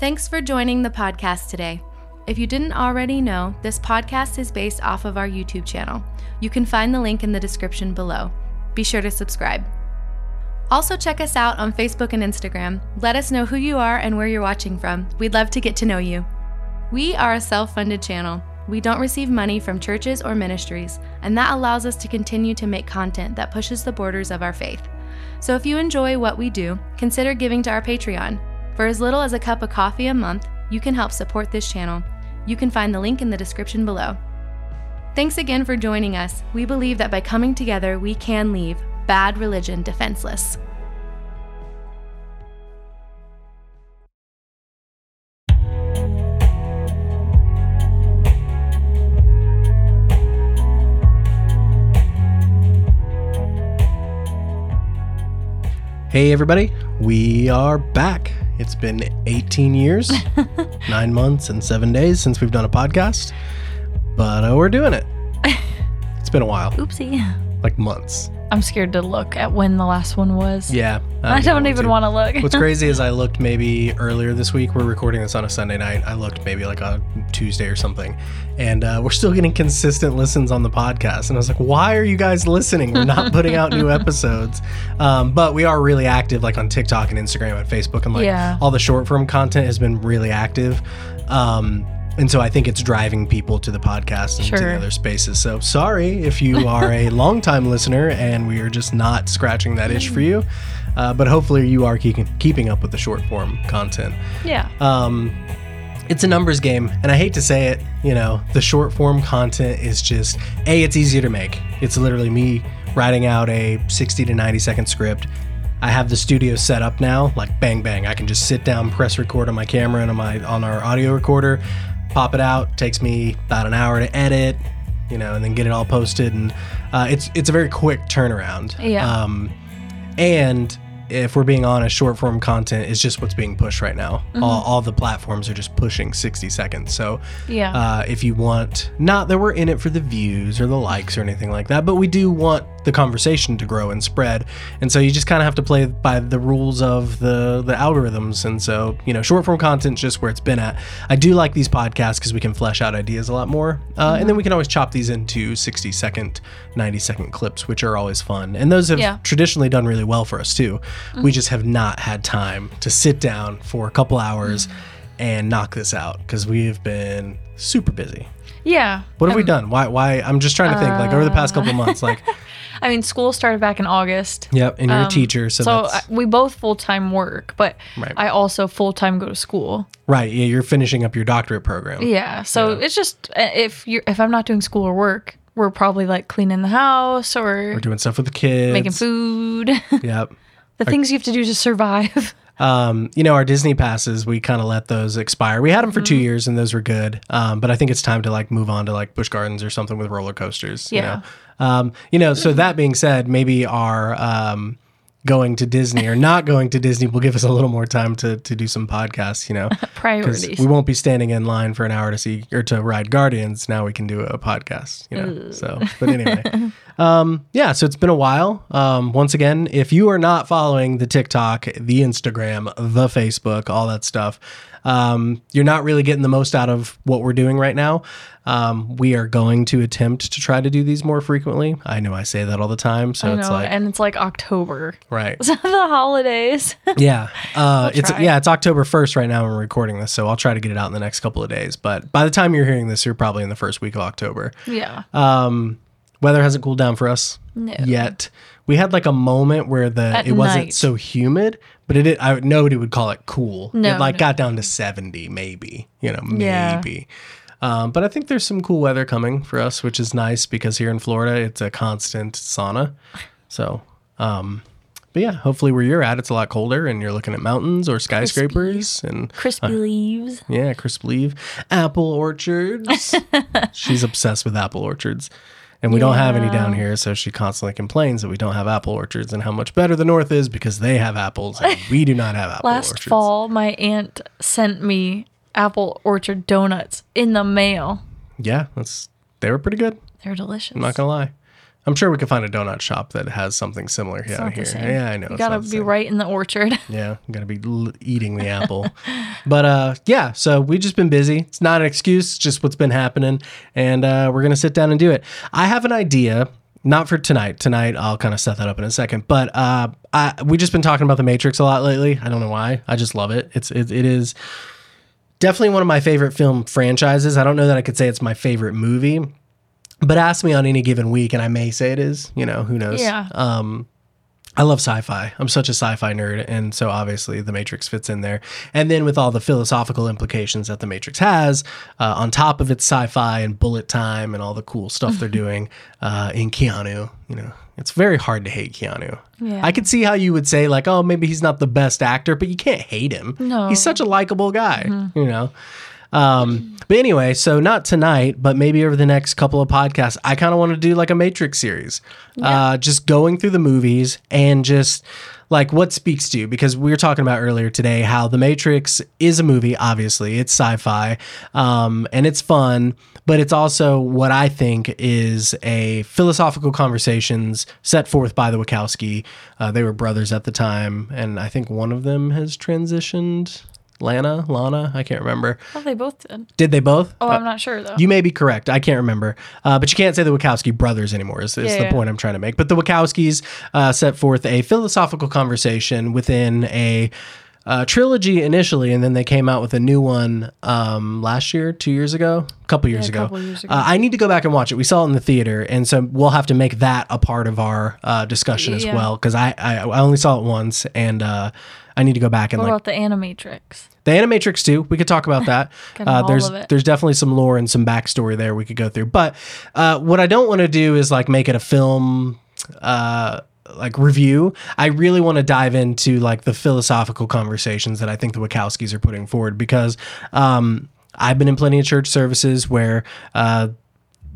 Thanks for joining the podcast today. If you didn't already know, this podcast is based off of our YouTube channel. You can find the link in the description below. Be sure to subscribe. Also, check us out on Facebook and Instagram. Let us know who you are and where you're watching from. We'd love to get to know you. We are a self funded channel. We don't receive money from churches or ministries, and that allows us to continue to make content that pushes the borders of our faith. So if you enjoy what we do, consider giving to our Patreon. For as little as a cup of coffee a month, you can help support this channel. You can find the link in the description below. Thanks again for joining us. We believe that by coming together, we can leave bad religion defenseless. Hey, everybody, we are back. It's been 18 years, nine months, and seven days since we've done a podcast, but uh, we're doing it. It's been a while, Oopsie. Like months. I'm scared to look at when the last one was. Yeah. I don't even want to look. What's crazy is I looked maybe earlier this week. We're recording this on a Sunday night. I looked maybe like a Tuesday or something, and uh, we're still getting consistent listens on the podcast. And I was like, "Why are you guys listening? We're not putting out new episodes." Um, but we are really active, like on TikTok and Instagram and Facebook, and like Yeah. all the short form content has been really active. Um, and so I think it's driving people to the podcast and to the other spaces. So sorry if you are a longtime listener and we are just not scratching that itch for you. Uh, but hopefully you are keeping keeping up with the short form content. yeah. Um, it's a numbers game, and I hate to say it. You know, the short form content is just a. It's easier to make. It's literally me writing out a 60 to 90 second script. I have the studio set up now, like bang bang. I can just sit down, press record on my camera and on my on our audio recorder, pop it out. Takes me about an hour to edit, you know, and then get it all posted. And uh, it's it's a very quick turnaround. Yeah. Um, and if we're being honest, short form content is just what's being pushed right now. All, all the platforms are just pushing 60 seconds. So, Yeah. uh, if you want, not that we're in it for the views or the likes or anything like that, but we do want the conversation to grow and spread. And so you just kind of have to play by the rules of the the algorithms. And so, you know, short form content's just where it's been at. I do like these podcasts because we can flesh out ideas a lot more. Uh, And then we can always chop these into 60 second, 90 second clips, which are always fun. And those have Yeah. traditionally done really well for us too. We just have not had time to sit down for a couple hours and knock this out because we have been super busy. yeah. What have we done? Why? Why? I'm just trying to think. Like over the past couple months, like, I mean, school started back in August. yep. And you're a Um, teacher, so, So I, we both full time work, but Right. I also full time go to school. right. Yeah, you're finishing up your doctorate program. Yeah. So Yeah. it's just uh, if you're if I'm not doing school or work, we're probably like cleaning the house or We're doing stuff with the kids. making food. Yep. The things you have to do to survive. Um, you know, our Disney passes, we kind of let those expire. We had them for Mm-hmm. two years and those were good. Um, but I think it's time to like move on to like Busch Gardens or something with roller coasters. You Yeah. know, um, you know so that being said, maybe our um, going to Disney or not going to Disney will give us a little more time to, to do some podcasts, you know, Priorities. we won't be standing in line for an hour to see or to ride Guardians. Now we can do a podcast, you know. So, but anyway, um, yeah. So it's been a while. Um, once again, if you are not following the TikTok, the Instagram, the Facebook, all that stuff, um, you're not really getting the most out of what we're doing right now. Um, we are going to attempt to try to do these more frequently. I know I say that all the time, so I it's like and it's like October. right. the holidays. Yeah. Uh, it's try. yeah, it's October 1st right now we're recording this, so I'll try to get it out in the next couple of days. But by the time you're hearing this, you're probably in the first week of October. yeah. Um, weather hasn't cooled down for us No. yet. We had like a moment where the At it wasn't night. so humid, but it did, I nobody would call it cool. No, it like no. got down to 70 maybe, you know, Yeah. maybe. Um, but I think there's some cool weather coming for us, which is nice because here in Florida it's a constant sauna. So, um, but yeah, hopefully where you're at, it's a lot colder and you're looking at mountains or skyscrapers and Crispy leaves. yeah, crisp leaf, apple orchards. She's obsessed with apple orchards. And we don't have any down here, so she constantly complains that we don't have apple orchards and how much better the north is because they have apples and we do not have apple Last orchards. fall, my aunt sent me apple orchard donuts in the mail. Yeah, that's they were pretty good. They're delicious. I'm not gonna lie. I'm sure we could find a donut shop that has something similar It's out not here. Yeah, I know. You gotta be right in the orchard. Yeah, I'm gonna be l- eating the apple. but uh, yeah, so we've just been busy. It's not an excuse, it's just what's been happening, and uh, we're gonna sit down and do it. I have an idea. Not for tonight. Tonight, I'll kind of set that up in a second. But uh, I, we just been talking about the Matrix a lot lately. I don't know why. I just love it. It's it, it is definitely one of my favorite film franchises. I don't know that I could say it's my favorite movie, but ask me on any given week, and I may say it is. You know, who knows? Yeah. Um, I love sci-fi. I'm such a sci-fi nerd, and so obviously The Matrix fits in there. And then with all the philosophical implications that The Matrix has, uh, on top of its sci-fi and bullet time and all the cool stuff they're doing uh, in Keanu, you know, it's very hard to hate Keanu. Yeah. I could see how you would say like, oh, maybe he's not the best actor, but you can't hate him. No. he's such a likable guy. You know. Um, but anyway, so not tonight, but maybe over the next couple of podcasts, I kind of want to do like a Matrix series, uh, just going through the movies and just like what speaks to you because we were talking about earlier today how the Matrix is a movie. Obviously, it's sci-fi, um, and it's fun, but it's also what I think is a philosophical conversations set forth by the Wachowski. Uh, they were brothers at the time, and I think one of them has transitioned. Lana, Lana, I can't remember. oh, they both did. Did they both? Oh, I'm not sure though. You may be correct. I can't remember. Uh, but you can't say the Wachowski brothers anymore, is, is Yeah, the yeah. point I'm trying to make. But the Wachowskis uh, set forth a philosophical conversation within a uh, trilogy initially, and then they came out with a new one um, last year, two years ago, a couple years a ago. couple years ago. Uh, I need to go back and watch it. We saw it in the theater, and so we'll have to make that a part of our uh, discussion as Yeah. well, because I, I, I only saw it once, and uh, I need to go back and what like about the Animatrix? the Animatrix too. We could talk about that. Uh, there's there's definitely some lore and some backstory there we could go through. But uh, what I don't want to do is like make it a film uh, like review. I really want to dive into like the philosophical conversations that I think the Wachowskis are putting forward because um, I've been in plenty of church services where. Uh,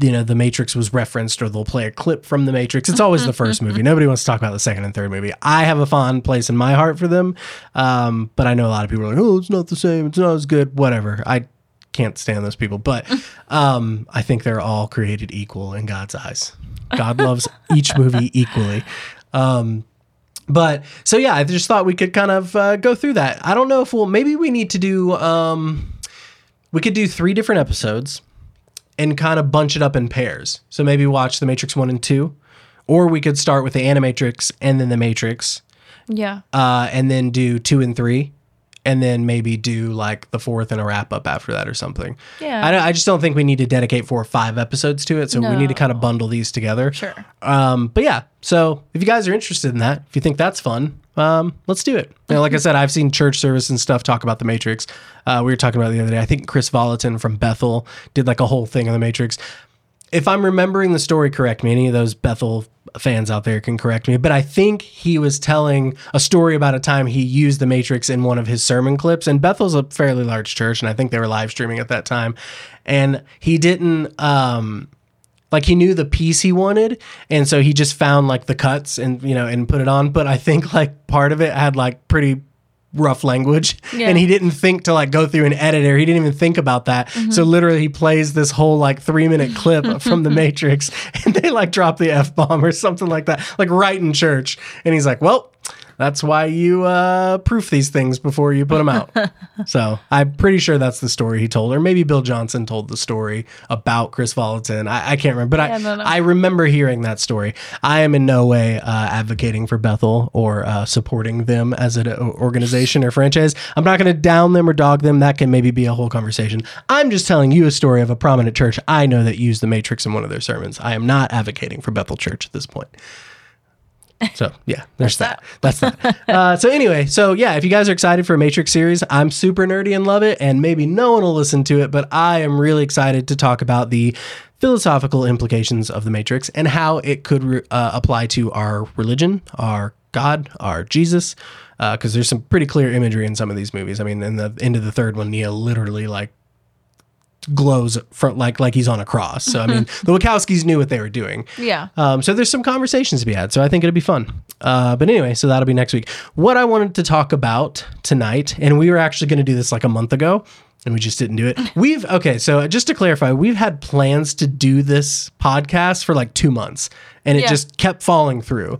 you know, the Matrix was referenced, or they'll play a clip from the Matrix. It's always the first movie. Nobody wants to talk about the second and third movie. I have a fond place in my heart for them, um, but I know a lot of people are like, "Oh, it's not the same. It's not as good." Whatever. I can't stand those people, but um, I think they're all created equal in God's eyes. God loves each movie equally. Um, but so yeah, I just thought we could kind of uh, go through that. I don't know if we'll maybe we need to do um, we could do three different episodes and kind of bunch it up in pairs. So maybe watch The Matrix 1 and 2 or we could start with the Animatrix and then The Matrix Yeah. uh, and then do 2 and 3 and then maybe do like the fourth and a wrap up after that or something. Yeah. I, I just don't think we need to dedicate four or five episodes to it. So we need to kind of bundle these together. Sure. Um, but yeah, so if you guys are interested in that, if you think that's fun, um, let's do it. You know, like I said, I've seen church service and stuff talk about the Matrix. Uh, we were talking about the other day. I think Kris Vallotton from Bethel did like a whole thing on the Matrix. If I'm remembering the story correct, any of those Bethel fans out there can correct me, but I think he was telling a story about a time he used the Matrix in one of his sermon clips. And Bethel's a fairly large church, and I think they were live streaming at that time. And he didn't um like he knew the piece he wanted and so he just found like the cuts and you know and put it on but i think like part of it had like pretty rough language. Yeah. and he didn't think to like go through an editor he didn't even think about that. So mm-hmm. literally he plays this whole like three minute clip from the matrix and they like drop the f-bomb or something like that like right in church. And he's like well that's why you uh, proof these things before you put them out. so I'm pretty sure that's the story he told, or maybe Bill Johnson told the story about Kris Vallotton. I, I can't remember, but Yeah, I, no, no. I remember hearing that story. I am in no way uh, advocating for Bethel or uh, supporting them as an organization or franchise. I'm not going to down them or dog them. That can maybe be a whole conversation. I'm just telling you a story of a prominent church I know that used the Matrix in one of their sermons. I am not advocating for Bethel Church at this point. So yeah, there's that. That's that. Uh, so anyway, so yeah, if you guys are excited for a Matrix series, I'm super nerdy and love it, and maybe no one will listen to it, but I am really excited to talk about the philosophical implications of the Matrix and how it could re- uh, apply to our religion, our God, our Jesus, because there's some pretty clear imagery in some of these movies. I mean, in the end of the third one, Neo literally like glows from like like he's on a cross. So I mean, the Wachowskis knew what they were doing. Yeah. Um, so there's some conversations to be had. So I think it'll be fun. Uh, but anyway, so that'll be next week. What I wanted to talk about tonight, and we were actually going to do this like a month ago, and we just didn't do it. We've okay, so just to clarify, we've had plans to do this podcast for like two months, and it Yeah. just kept falling through.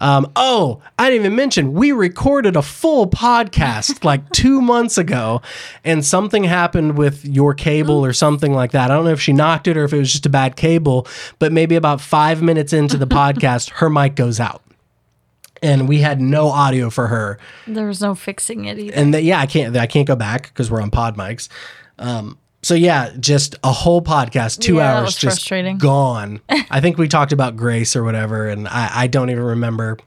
Um, oh, I didn't even mention we recorded a full podcast like two months ago, and something happened with your cable or something like that. I don't know if she knocked it or if it was just a bad cable, but maybe about five minutes into the podcast, her mic goes out. And we had no audio for her There was no fixing it either. and th- yeah, I can't I can't go back because we're on pod mics. Um, so yeah, just a whole podcast, two Yeah, hours, just frustrating. gone. I think we talked about grace or whatever, and I, I don't even remember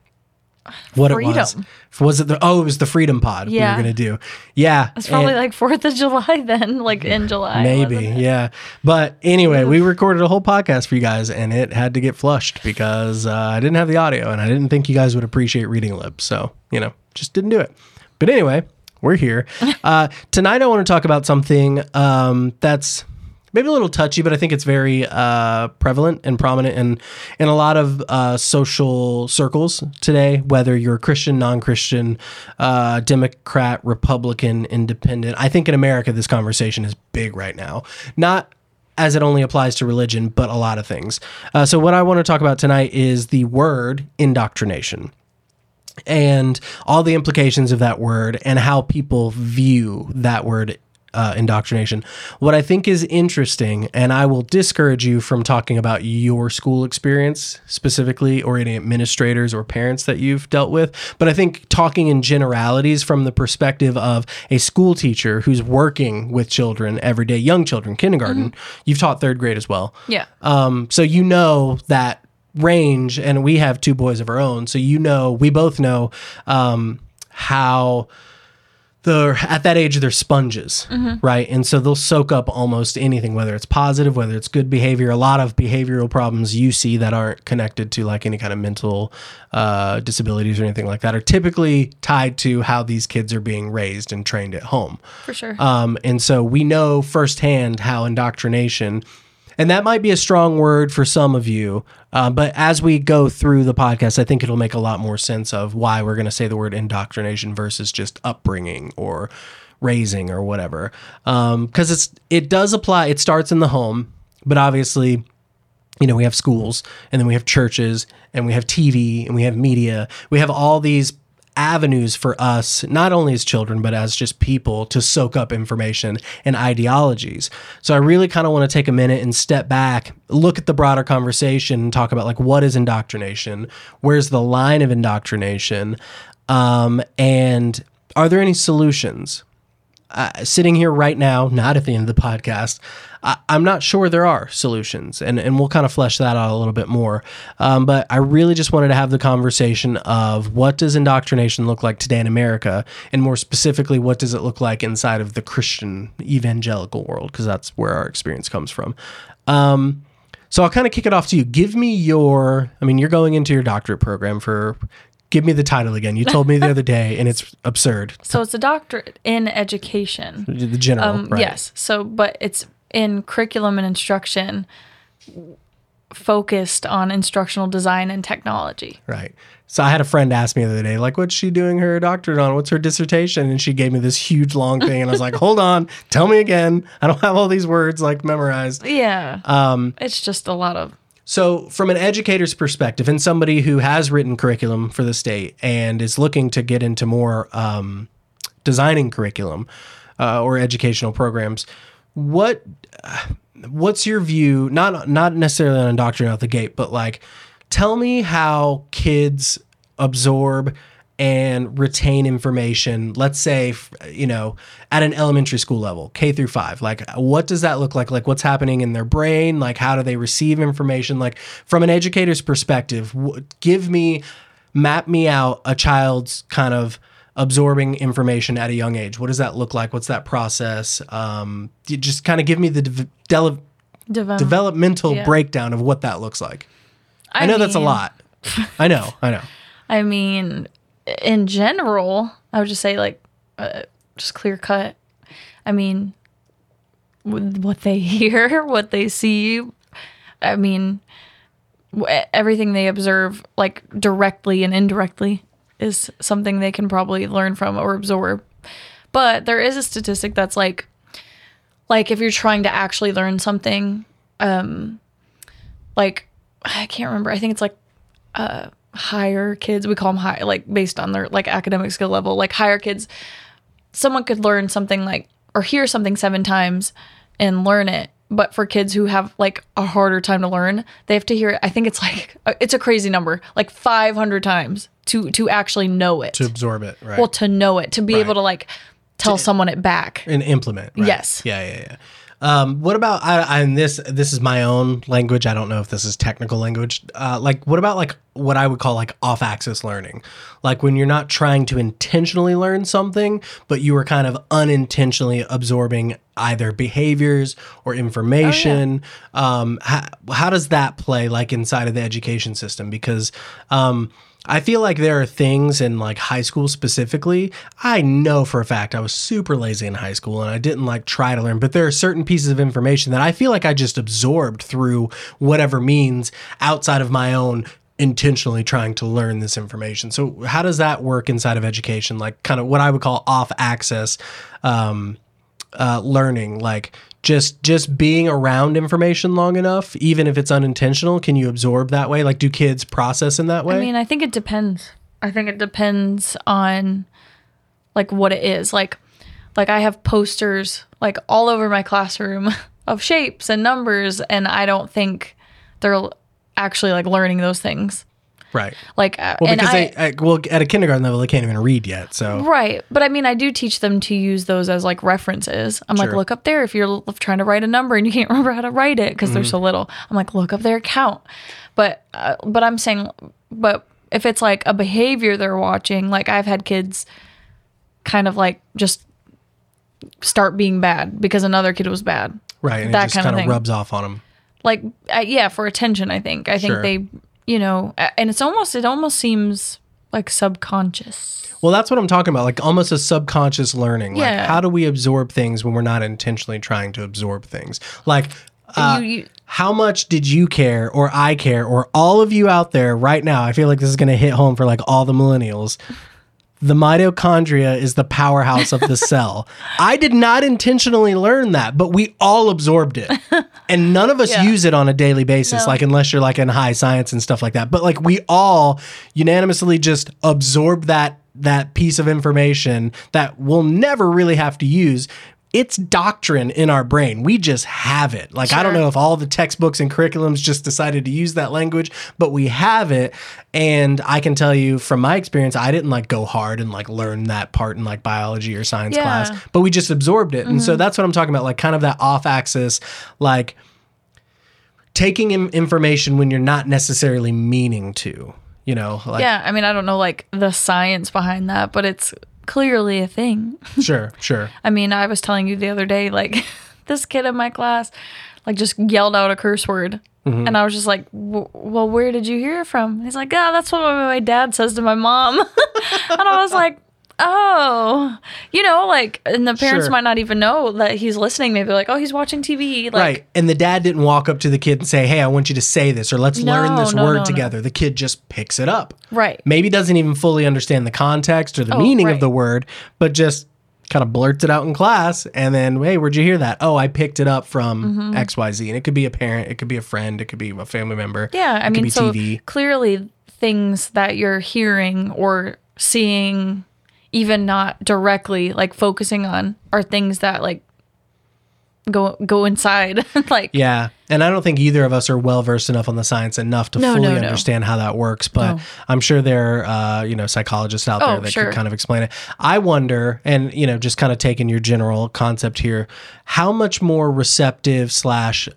what it was. Was it the oh it was the Freedom Pod we were gonna do? Yeah, It's probably and- like Fourth of July then, like in July. Maybe, yeah. But anyway, we recorded a whole podcast for you guys, and it had to get flushed because uh, I didn't have the audio, and I didn't think you guys would appreciate reading lips. So, you know, just didn't do it. But anyway, we're here. Uh, tonight, I want to talk about something um, that's maybe a little touchy, but I think it's very uh, prevalent and prominent in in a lot of uh, social circles today. Whether you're Christian, non-Christian, uh, Democrat, Republican, Independent, I think in America this conversation is big right now. Not as it only applies to religion, but a lot of things. Uh, so what I want to talk about tonight is the word indoctrination and all the implications of that word and how people view that word uh, indoctrination. What I think is interesting, and I will discourage you from talking about your school experience specifically or any administrators or parents that you've dealt with, but I think talking in generalities from the perspective of a school teacher who's working with children every day, young children, kindergarten, you've taught third grade as well. Yeah. Um, so you know that range, and we have two boys of our own. So you know, we both know um, how the at that age they're sponges, right? And so they'll soak up almost anything, whether it's positive, whether it's good behavior. A lot of behavioral problems you see that aren't connected to like any kind of mental uh, disabilities or anything like that are typically tied to how these kids are being raised and trained at home. For sure. Um, and so we know firsthand how indoctrination, and that might be a strong word for some of you, uh, but as we go through the podcast, I think it'll make a lot more sense of why we're going to say the word indoctrination versus just upbringing or raising or whatever. Because it's it does apply. It starts in the home, but obviously you know, we have schools and then we have churches and we have TV and we have media. We have all these avenues for us, not only as children, but as just people to soak up information and ideologies. So I really kind of want to take a minute and step back, look at the broader conversation and talk about like what is indoctrination? Where's the line of indoctrination? Um, and are there any solutions? Uh, sitting here right now, not at the end of the podcast, I, I'm not sure there are solutions, and and we'll kind of flesh that out a little bit more. Um, but I really just wanted to have the conversation of what does indoctrination look like today in America, and more specifically, what does it look like inside of the Christian evangelical world, because that's where our experience comes from. Um, so I'll kind of kick it off to you. Give me your, I mean, you're going into your doctorate program for. Give me the title again. You told me the other day, and it's absurd. so it's a doctorate in education. The general, Um, right? Yes. So, but it's in curriculum and instruction focused on instructional design and technology. Right. So I had a friend ask me the other day, like, what's she doing her doctorate on? What's her dissertation? And she gave me this huge long thing. And I was like, hold on, tell me again. I don't have all these words like memorized. Yeah. Um, it's just a lot of so, from an educator's perspective, and somebody who has written curriculum for the state and is looking to get into more um, designing curriculum uh, or educational programs, what what's your view? Not not necessarily on indoctrination out the gate, but like, tell me how kids absorb and retain information. Let's say, you know, at an elementary school level, K through five. Like, what does that look like? Like, what's happening in their brain? Like, how do they receive information? Like, from an educator's perspective, give me, map me out a child's kind of absorbing information at a young age. What does that look like? What's that process? Um, just kind of give me the de- develop. developmental Yeah. breakdown of what that looks like. I, know that's a lot. I know. I know. I mean, in general, I would just say like uh, just clear cut. I mean, what they hear, what they see. I mean, everything they observe, like directly and indirectly, is something they can probably learn from or absorb. But there is a statistic that's like like if you're trying to actually learn something, um, like I can't remember. I think it's like uh higher kids. We call them high, like based on their like academic skill level. Like higher kids, someone could learn something like or hear something seven times and learn it. But for kids who have like a harder time to learn, they have to hear it. I think it's like it's a crazy number, like 500 times to to actually know it. to absorb it, right? well, to know it, to be Right. able to like tell someone it back. and implement. Right? Yes. Yeah, yeah, yeah. Um, what about I, I, and this? This is my own language. I don't know if this is technical language. Uh, like, what about like what I would call like off-axis learning? Like when you're not trying to intentionally learn something, but you are kind of unintentionally absorbing either behaviors or information. um, how, how does that play like inside of the education system? Because um, I feel like there are things in like high school specifically. I know for a fact I was super lazy in high school and I didn't like try to learn, but there are certain pieces of information that I feel like I just absorbed through whatever means outside of my own intentionally trying to learn this information. So how does that work inside of education? Like kind of what I would call off axis um, uh, learning, like just just being around information long enough, even if it's unintentional, can you absorb that way? Like, do kids process in that way? I mean, I think it depends. I think it depends on like what it is. Like like I have posters like all over my classroom of shapes and numbers and I don't think they're actually like learning those things. Right. Like uh, Well, and because I, they uh, well at a kindergarten level they can't even read yet. So Right. But I mean, I do teach them to use those as like references. I'm like, look up there if you're trying to write a number and you can't remember how to write it because they're so Mm-hmm. little. I'm like, look up their count. But, uh, but I'm saying, but if it's like a behavior they're watching, like I've had kids kind of like just start being bad because another kid was bad. right, and that it just kind of thing. rubs off on them. Like, uh, yeah, for attention, I think. I think they, you know, and it's almost, it almost seems like subconscious. Well, that's what I'm talking about. Like almost a subconscious learning. Like Yeah. how do we absorb things when we're not intentionally trying to absorb things? Like uh, you, you, how much did you care or I care or all of you out there right now? I feel like this is going to hit home for like all the millennials. The mitochondria is the powerhouse of the cell. I did not intentionally learn that, but we all absorbed it. And none of us Yeah. use it on a daily basis, No. like unless you're like in high science and stuff like that. But like we all unanimously just absorb that that piece of information that we'll never really have to use. It's doctrine in our brain. We just have it. Like I don't know if all the textbooks and curriculums just decided to use that language, but we have it. And I can tell you from my experience, I didn't like go hard and like learn that part in like biology or science Yeah. class, but we just absorbed it. And so mm-hmm. that's what I'm talking about, like kind of that off axis, like taking in information when you're not necessarily meaning to, you know, like yeah, I mean, I don't know like the science behind that, but it's clearly a thing. sure, sure. I mean, I was telling you the other day, like this kid in my class, like just yelled out a curse word. Mm-hmm. And I was just like, "W- well, where did you hear it from? He's like, oh, that's what my dad says to my mom. and I was like, oh, you know, like, and the parents Sure. might not even know that he's listening. Maybe like, oh, he's watching TV. Like, right. And the dad didn't walk up to the kid and say, Hey, I want you to say this or let's learn No, this no, word no, no. together. The kid just picks it up. Right. Maybe doesn't even fully understand the context or the Oh, meaning of right. the word, but just kind of blurts it out in class. And then, hey, where'd you hear that? Oh, I picked it up from mm-hmm. XYZ. And it could be a parent, it could be a friend, it could be a family member. Yeah, I it could mean, be so TV. clearly things that you're hearing or seeing, even not directly like focusing on, are things that like go go inside. like, Yeah. And I don't think either of us are well versed enough on the science enough to No, fully no, no. understand how that works. But. I'm sure there are, uh, you know, psychologists out there Oh, that sure. could kind of explain it. I wonder, and, you know, just kind of taking your general concept here, how much more receptive slash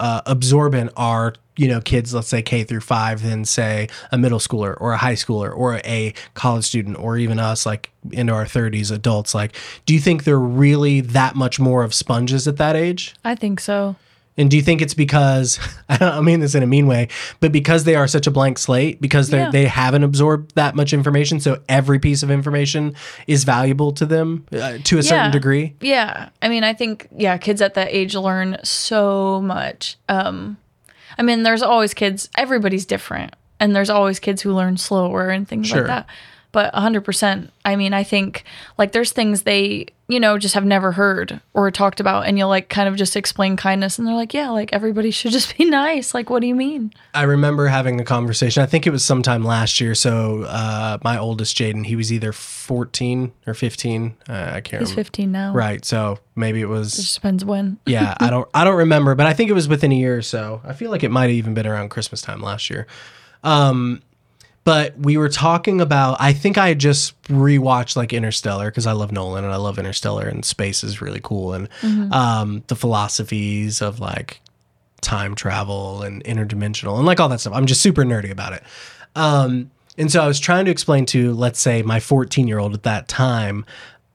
uh, absorbent are you know kids let's say k through five than say a middle schooler or a high schooler or a college student or even us like into our 30s adults like do you think they're really that much more of sponges at that age I think so. And do you think it's because I don't mean this in a mean way, but because they are such a blank slate, because they Yeah. they haven't absorbed that much information, so every piece of information is valuable to them uh, to a certain degree? Yeah. I mean, I think, yeah, kids at that age learn so much. Um, I mean, there's always kids, everybody's different. And there's always kids who learn slower and things Sure. like that. But 100%. I mean, I think like there's things they, you know, just have never heard or talked about and you'll like kind of just explain kindness and they're like, "Yeah, like everybody should just be nice." Like, what do you mean? I remember having a conversation. I think it was sometime last year. So uh, my oldest Jaden, he was either 14 or 15. Uh, I can't He's remember. 15 now. Right. So maybe it was. It just depends when. yeah, I don't. I don't remember, but I think it was within a year or so. I feel like it might have even been around Christmas time last year. Um, but we were talking about. I think I had just rewatched like Interstellar because I love Nolan and I love Interstellar and space is really cool and um, the philosophies of like time travel and interdimensional and like all that stuff. I'm just super nerdy about it. Um, and so I was trying to explain to, let's say, my 14 year old at that time,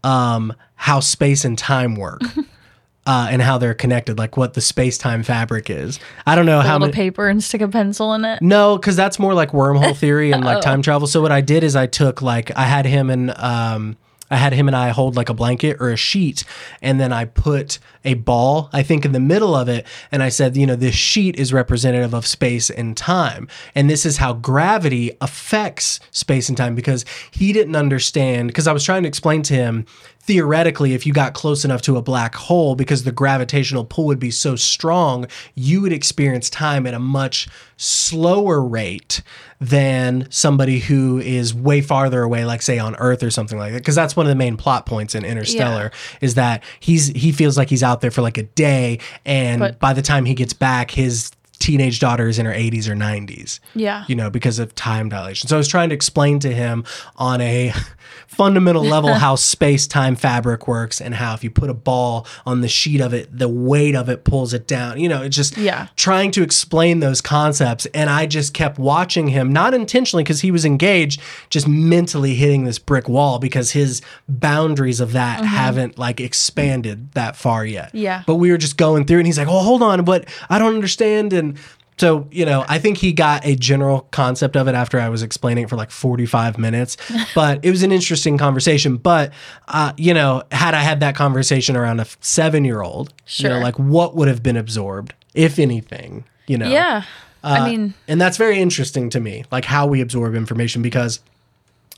um, how space and time work. Uh, and how they're connected, like what the space time fabric is. I don't know how Hold many. paper and stick a pencil in it. No, because that's more like wormhole theory and like time travel. So what I did is I took like I had him and um I had him and I hold like a blanket or a sheet, and then I put a ball, I think, in the middle of it, and I said, you know, this sheet is representative of space and time, and this is how gravity affects space and time because he didn't understand. Because I was trying to explain to him theoretically, if you got close enough to a black hole, because the gravitational pull would be so strong, you would experience time at a much slower rate than somebody who is way farther away, like say on Earth or something like that. Because that's one of the main plot points in Interstellar is that he's he feels like he's out there for like a day, and But- by the time he gets back, his teenage daughter is in her 80s or 90s Yeah. you know, because of time dilation. So I was trying to explain to him on a fundamental level how space time fabric works and how if you put a ball on the sheet of it, the weight of it pulls it down. You know, it's just Yeah. trying to explain those concepts. And I just kept watching him, not intentionally because he was engaged, just mentally hitting this brick wall because his boundaries of that mm-hmm. haven't like expanded that far yet. Yeah. But we were just going through and he's like, oh, hold on, but I don't understand. And so, you know, I think he got a general concept of it after I was explaining it for like 45 minutes. But it was an interesting conversation. But, uh, you know, had I had that conversation around a seven year old, you know, Sure. like what would have been absorbed, if anything, you know? Yeah. Uh, I mean, and that's very interesting to me, like how we absorb information. Because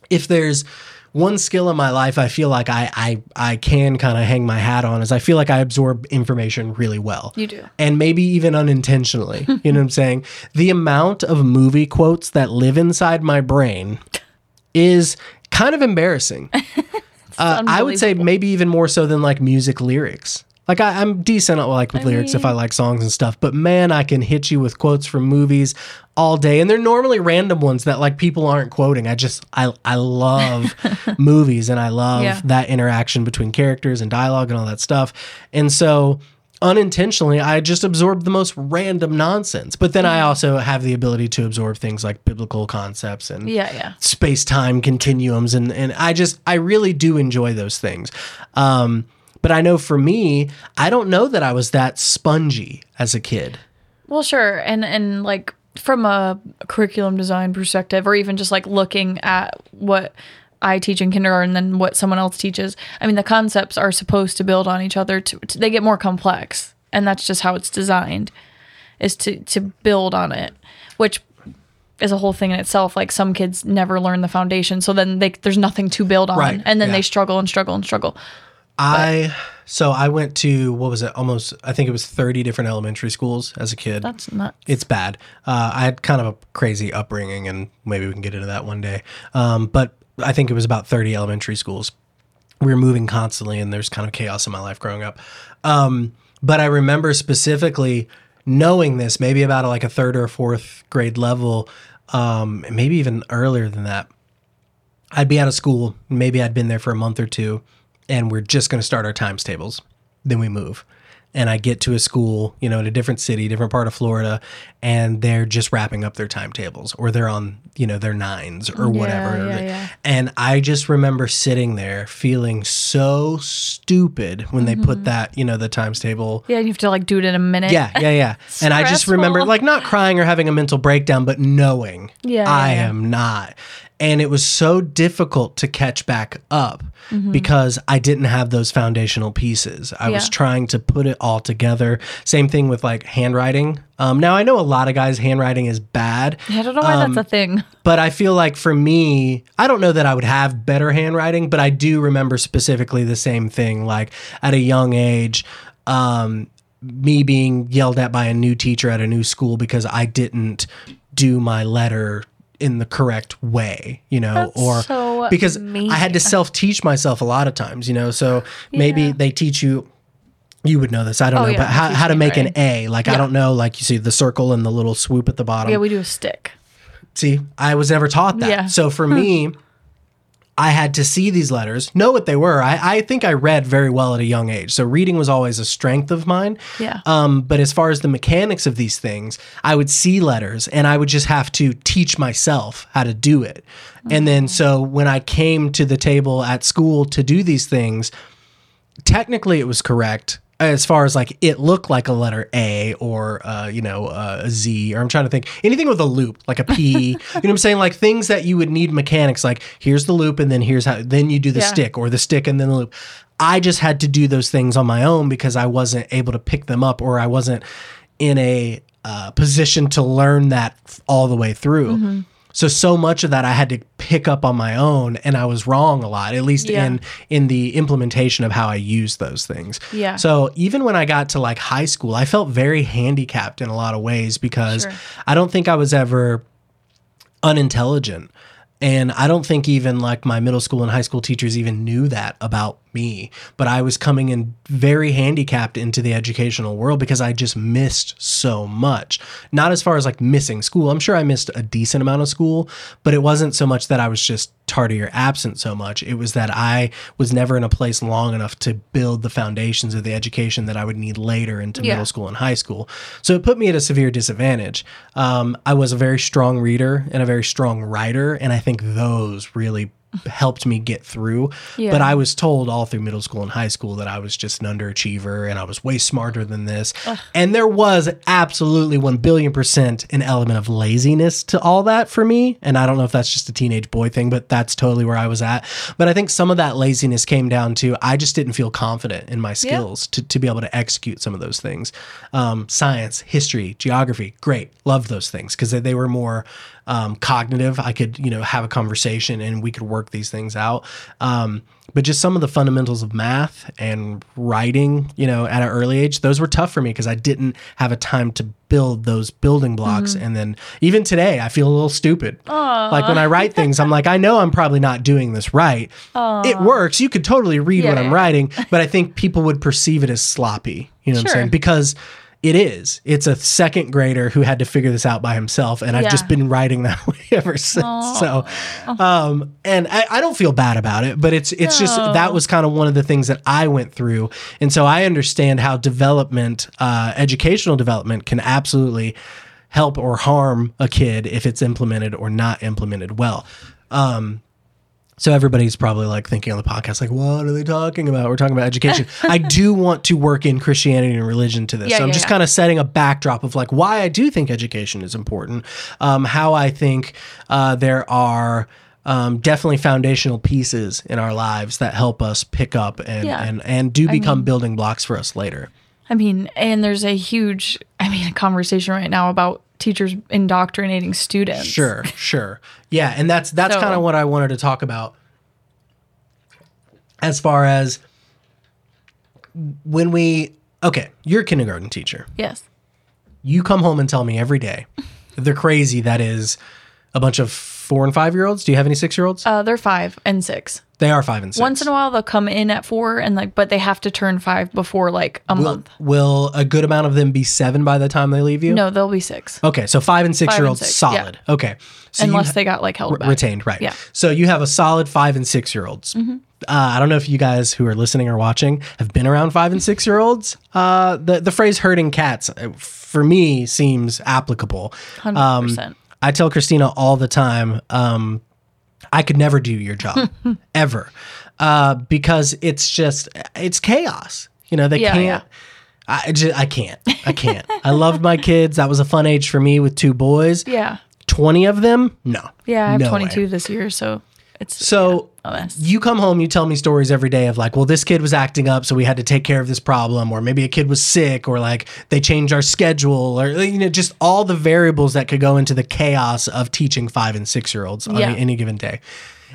if there's one skill in my life, I feel like I I, I can kind of hang my hat on is I feel like I absorb information really well. You do. and maybe even unintentionally. you know what I'm saying? The amount of movie quotes that live inside my brain is kind of embarrassing. Uh, I would say maybe even more so than like music lyrics. Like I, I'm decent at like with lyrics if I like songs and stuff, but man, I can hit you with quotes from movies all day, and they're normally random ones that like people aren't quoting. I just I I love movies and I love Yeah. that interaction between characters and dialogue and all that stuff, and so unintentionally I just absorb the most random nonsense. But then I Mm-hmm. also have the ability to absorb things like biblical concepts and yeah, yeah. space-time continuums and and I just I really do enjoy those things. Um but I know for me, I don't know that I was that spongy as a kid. Well, sure. And and like from a curriculum design perspective or even just like looking at what I teach in kindergarten and what someone else teaches. I mean, the concepts are supposed to build on each other to, to they get more complex. And that's just how it's designed is to to build on it, which is a whole thing in itself. Like some kids never learn the foundation, so then they there's nothing to build on, Right, and then yeah. they struggle and struggle and struggle. I so I went to what was it? Almost I think it was 30 different elementary schools as a kid. That's not. it's bad. Uh, I had kind of a crazy upbringing, and maybe we can get into that one day. Um, but I think it was about 30 elementary schools. We were moving constantly, and there's kind of chaos in my life growing up. Um, but I remember specifically knowing this, maybe about like a third or fourth grade level, um, maybe even earlier than that. I'd be out of school, maybe I'd been there for a month or two, and we're just going to start our times tables. Then we move. And I get to a school, you know, in a different city, different part of Florida, and they're just wrapping up their timetables or they're on, you know, their nines or whatever. yeah, yeah. And I just remember sitting there feeling so stupid when they Mm-hmm. put that, you know, the times table Yeah, you have to like do it in a minute. yeah, yeah, yeah. and I just remember like not crying or having a mental breakdown, but knowing Yeah, I am not. And it was so difficult to catch back up because I didn't have those foundational pieces. I was trying to put it all together. Same thing with like handwriting. Um, now, I know a lot of guys' handwriting is bad. I don't know why Um, that's a thing. But I feel like for me, I don't know that I would have better handwriting, but I do remember specifically the same thing. Like at a young age, um, me being yelled at by a new teacher at a new school because I didn't do my letter in the correct way, you know, That's or so because. I had to self teach myself a lot of times, you know. So maybe Yeah. they teach you. You would know this. I don't Oh, know, yeah, but how, how to make an. A? Like I don't know. Like you see the circle and the little swoop at the bottom. Yeah, we do a stick. See, I was never taught that. Yeah. So for me, I had to see these letters, know what they were. I, I think I read very well at a young age. So reading was always a strength of mine. Yeah. Um, but as far as the mechanics of these things, I would see letters and I would just have to teach myself how to do it. And then so when I came to the table at school to do these things, technically it was correct as far as like it looked like a letter A or uh, you know uh, a Z or I'm trying to think anything with a loop like a P you know what I'm saying like things that you would need mechanics like here's the loop and then here's how then you do the Yeah. stick or the stick and then the loop I just had to do those things on my own because I wasn't able to pick them up or I wasn't in a uh, position to learn that all the way through. So so much of that I had to pick up on my own, and I was wrong a lot, at least Yeah. in in the implementation of how I use those things. Yeah. So even when I got to like high school, I felt very handicapped in a lot of ways because Sure. I don't think I was ever unintelligent. And I don't think even like my middle school and high school teachers even knew that about me. But I was coming in very handicapped into the educational world because I just missed so much. Not as far as like missing school. I'm sure I missed a decent amount of school, but it wasn't so much that I was just tardy or absent so much. It was that I was never in a place long enough to build the foundations of the education that I would need later into Yeah. middle school and high school. So it put me at a severe disadvantage. Um, I was a very strong reader and a very strong writer, and I think those really helped me get through. Yeah. But I was told all through middle school and high school that I was just an underachiever and I was way smarter than this. And there was absolutely 1 billion percent an element of laziness to all that for me. And I don't know if that's just a teenage boy thing, but that's totally where I was at. But I think some of that laziness came down to I just didn't feel confident in my skills to, to be able to execute some of those things. Um, science, history, geography, great. Love those things because they, they were more um, cognitive. I could, you know, have a conversation and we could work these things out. Um, but just some of the fundamentals of math and writing, you know, at an early age, those were tough for me because I didn't have a time to build those building blocks. And then even today, I feel a little stupid. Like when I write things, I'm like, I know I'm probably not doing this right. It works. You could totally read what I'm yeah. writing, but I think people would perceive it as sloppy. You know what I'm saying? Because it is. It's a second grader who had to figure this out by himself, and I've just been writing that way ever since. So, um, and I, I don't feel bad about it, but it's it's just that was kind of one of the things that I went through, and so I understand how development, uh, educational development, can absolutely help or harm a kid if it's implemented or not implemented well. Um, so everybody's probably like thinking on the podcast, like, what are they talking about? We're talking about education. I do want to work in Christianity and religion to this. Yeah, so I'm yeah, just yeah. kind of setting a backdrop of like why I do think education is important, um, how I think uh, there are um, definitely foundational pieces in our lives that help us pick up and and and do become building blocks for us later. I mean, and there's a huge, I mean, a conversation right now about teachers indoctrinating students. Sure, sure. Yeah, and that's that's So- kind of what I wanted to talk about as far as when we okay, you're a kindergarten teacher. Yes. You come home and tell me every day the crazy that is a bunch of 4 and 5 year olds. Do you have any 6 year olds? Uh, they're five and six. they are 5 and 6. Once in a while, they'll come in at four and like, but they have to turn five before like a will, month. will a good amount of them be 7 by the time they leave you? No, they'll be six. Okay, so 5 and 6 Five year olds six, yeah. solid. Okay. So you Unless they got like held back. retained, right? Yeah. So you have a solid five and six year olds. Mm-hmm. Uh, I don't know if you guys who are listening or watching have been around five and six year olds. Uh, the the phrase "herding cats" uh, for me seems applicable. Hundred Um, percent. I tell Christina all the time, um, I could never do your job ever uh, because it's just it's chaos. You know they Yeah, can't. yeah. I just I can't. I can't. I loved my kids. That was a fun age for me with two boys. Yeah. 20 of them, no. Yeah, I have No way. 22 this year, so it's So mess. you come home, you tell me stories every day of like, well, this kid was acting up, so we had to take care of this problem, or maybe a kid was sick, or like they changed our schedule, or you know, just all the variables that could go into the chaos of teaching five and six year olds on Yeah. any given day.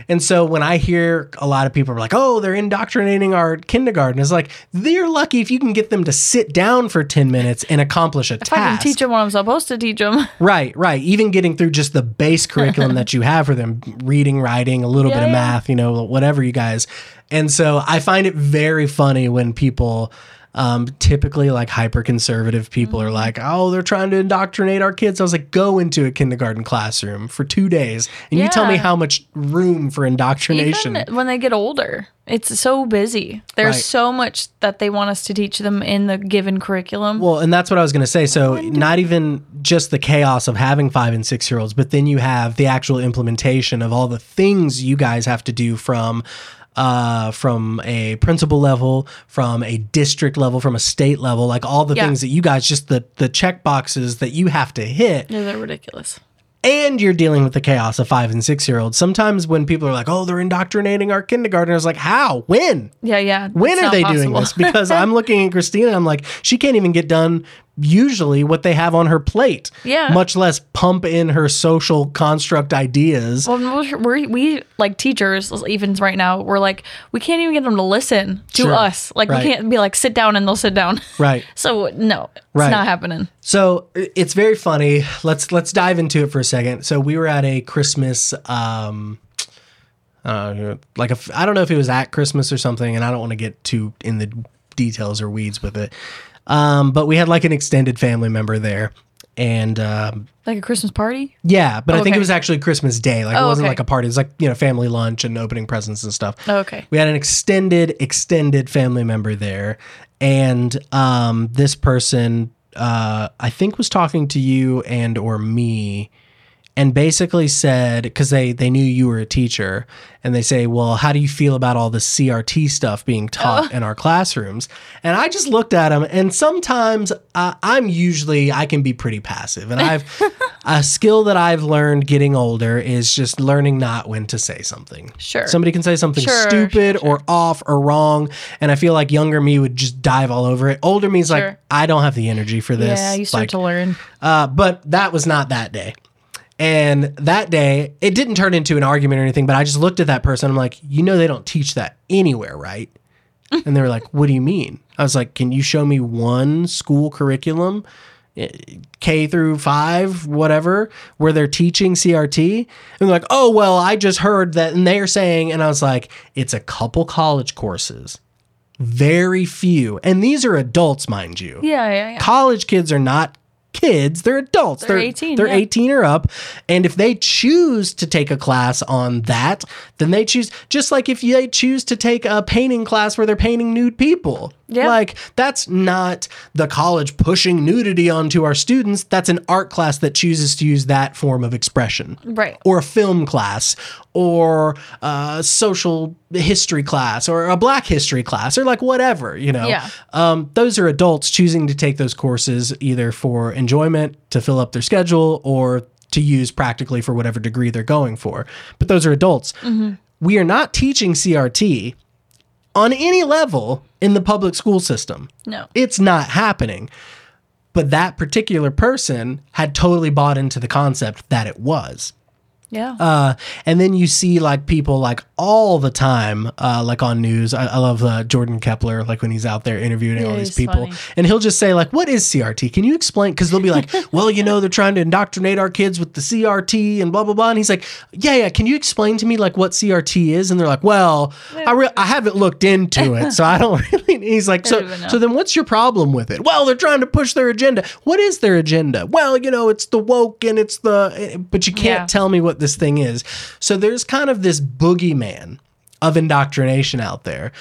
And so when I hear a lot of people are like, oh, they're indoctrinating our kindergarten, it's like, they're lucky if you can get them to sit down for 10 minutes and accomplish a if I can task. teach them what I'm supposed to teach them. Right, right. Even getting through just the base curriculum that you have for them reading, writing, a little Yeah, bit of yeah. math, you know, whatever you guys. And so I find it very funny when people, um, typically like hyper conservative people Mm-hmm. are like, oh, they're trying to indoctrinate our kids. I was like, go into a kindergarten classroom for two days and you tell me how much room for indoctrination. Even when they get older, it's so busy. There's Right. so much that they want us to teach them in the given curriculum. Well, and that's what I was going to say. So, not even just the chaos of having five and six year olds, but then you have the actual implementation of all the things you guys have to do from. Uh, from a principal level, from a district level, from a state level, like all the Yeah. things that you guys just the the check boxes that you have to hit, Yeah, they're ridiculous. and you're dealing with the chaos of five and six year olds. Sometimes when people are like, "Oh, they're indoctrinating our kindergartners," like, "How? When? Yeah, yeah. When are they doing this? Because I'm looking at Christina, I'm like, she can't even get done usually what they have on her plate. Yeah. Much less pump in her social construct ideas. Well, we're, we're, like teachers, even right now, we're like, we can't even get them to listen to Sure. us. Like, Right. we can't be like, sit down and they'll sit down. right. So, no, it's Right. not happening. So it's very funny. Let's let's dive into it for a second. So we were at a Christmas um uh, like I don't know if it was at Christmas or something, and I don't want to get too in the details or weeds with it. Um, but we had like an extended family member there, and um, Like a Christmas party? Yeah, but I think it was actually Christmas Day. Like it Oh, wasn't okay. like a party. It was like, you know, family lunch and opening presents and stuff. Oh, okay. We had an extended, extended family member there. And um, this person, uh, I think, was talking to you and or me and basically said because they they knew you were a teacher and they say well how do you feel about all the crt stuff being taught in our classrooms and i just looked at them and sometimes uh, i'm usually i can be pretty passive and i've a skill that i've learned getting older is just learning not when to say something Sure. somebody can say something Sure, stupid sure, or off or wrong and i feel like younger me would just dive all over it older me's like i don't have the energy for this Yeah, you start Like, to learn. uh, but that was not that day. And that day, it didn't turn into an argument or anything, but I just looked at that person. I'm like, you know, they don't teach that anywhere, right? And they were like, what do you mean? I was like, can you show me one school curriculum, eh, K through five, whatever, where they're teaching CRT? And they're like, oh, well, I just heard that. And they're saying, and I was like, it's a couple college courses, very few. And these are adults, mind you Yeah, yeah, yeah. college kids are not kids they're adults They're 18, they're yeah. 18 or up and if they choose to take a class on that then they choose just like if they choose to take a painting class where they're painting nude people Yeah. like that's not the college pushing nudity onto our students. That's an art class that chooses to use that form of expression. Right. or a film class or a social history class or a black history class or like whatever you know? Yeah. um, those are adults choosing to take those courses either for enjoyment to fill up their schedule or to use practically for whatever degree they're going for. But those are adults. We are not teaching crt on any level in the public school system No. it's not happening but that particular person had totally bought into the concept that it was Yeah. uh, and then you see like people like all the time, uh, like on news. I, I love uh, Jordan Klepper, like when he's out there interviewing all these people, funny. and he'll just say like, "What is CRT? Can you explain?" Because they'll be like, "Well, you know, they're trying to indoctrinate our kids with the CRT and blah blah blah." And he's like, "Yeah, yeah. Can you explain to me like what CRT is?" And they're like, "Well, I re- I haven't looked into it, so I don't really." He's like, "So don't even know. so then what's your problem with it?" Well, they're trying to push their agenda. What is their agenda? Well, you know, it's the woke and it's the, but you can't Yeah. tell me what this thing is. So there's kind of this boogeyman of indoctrination out there.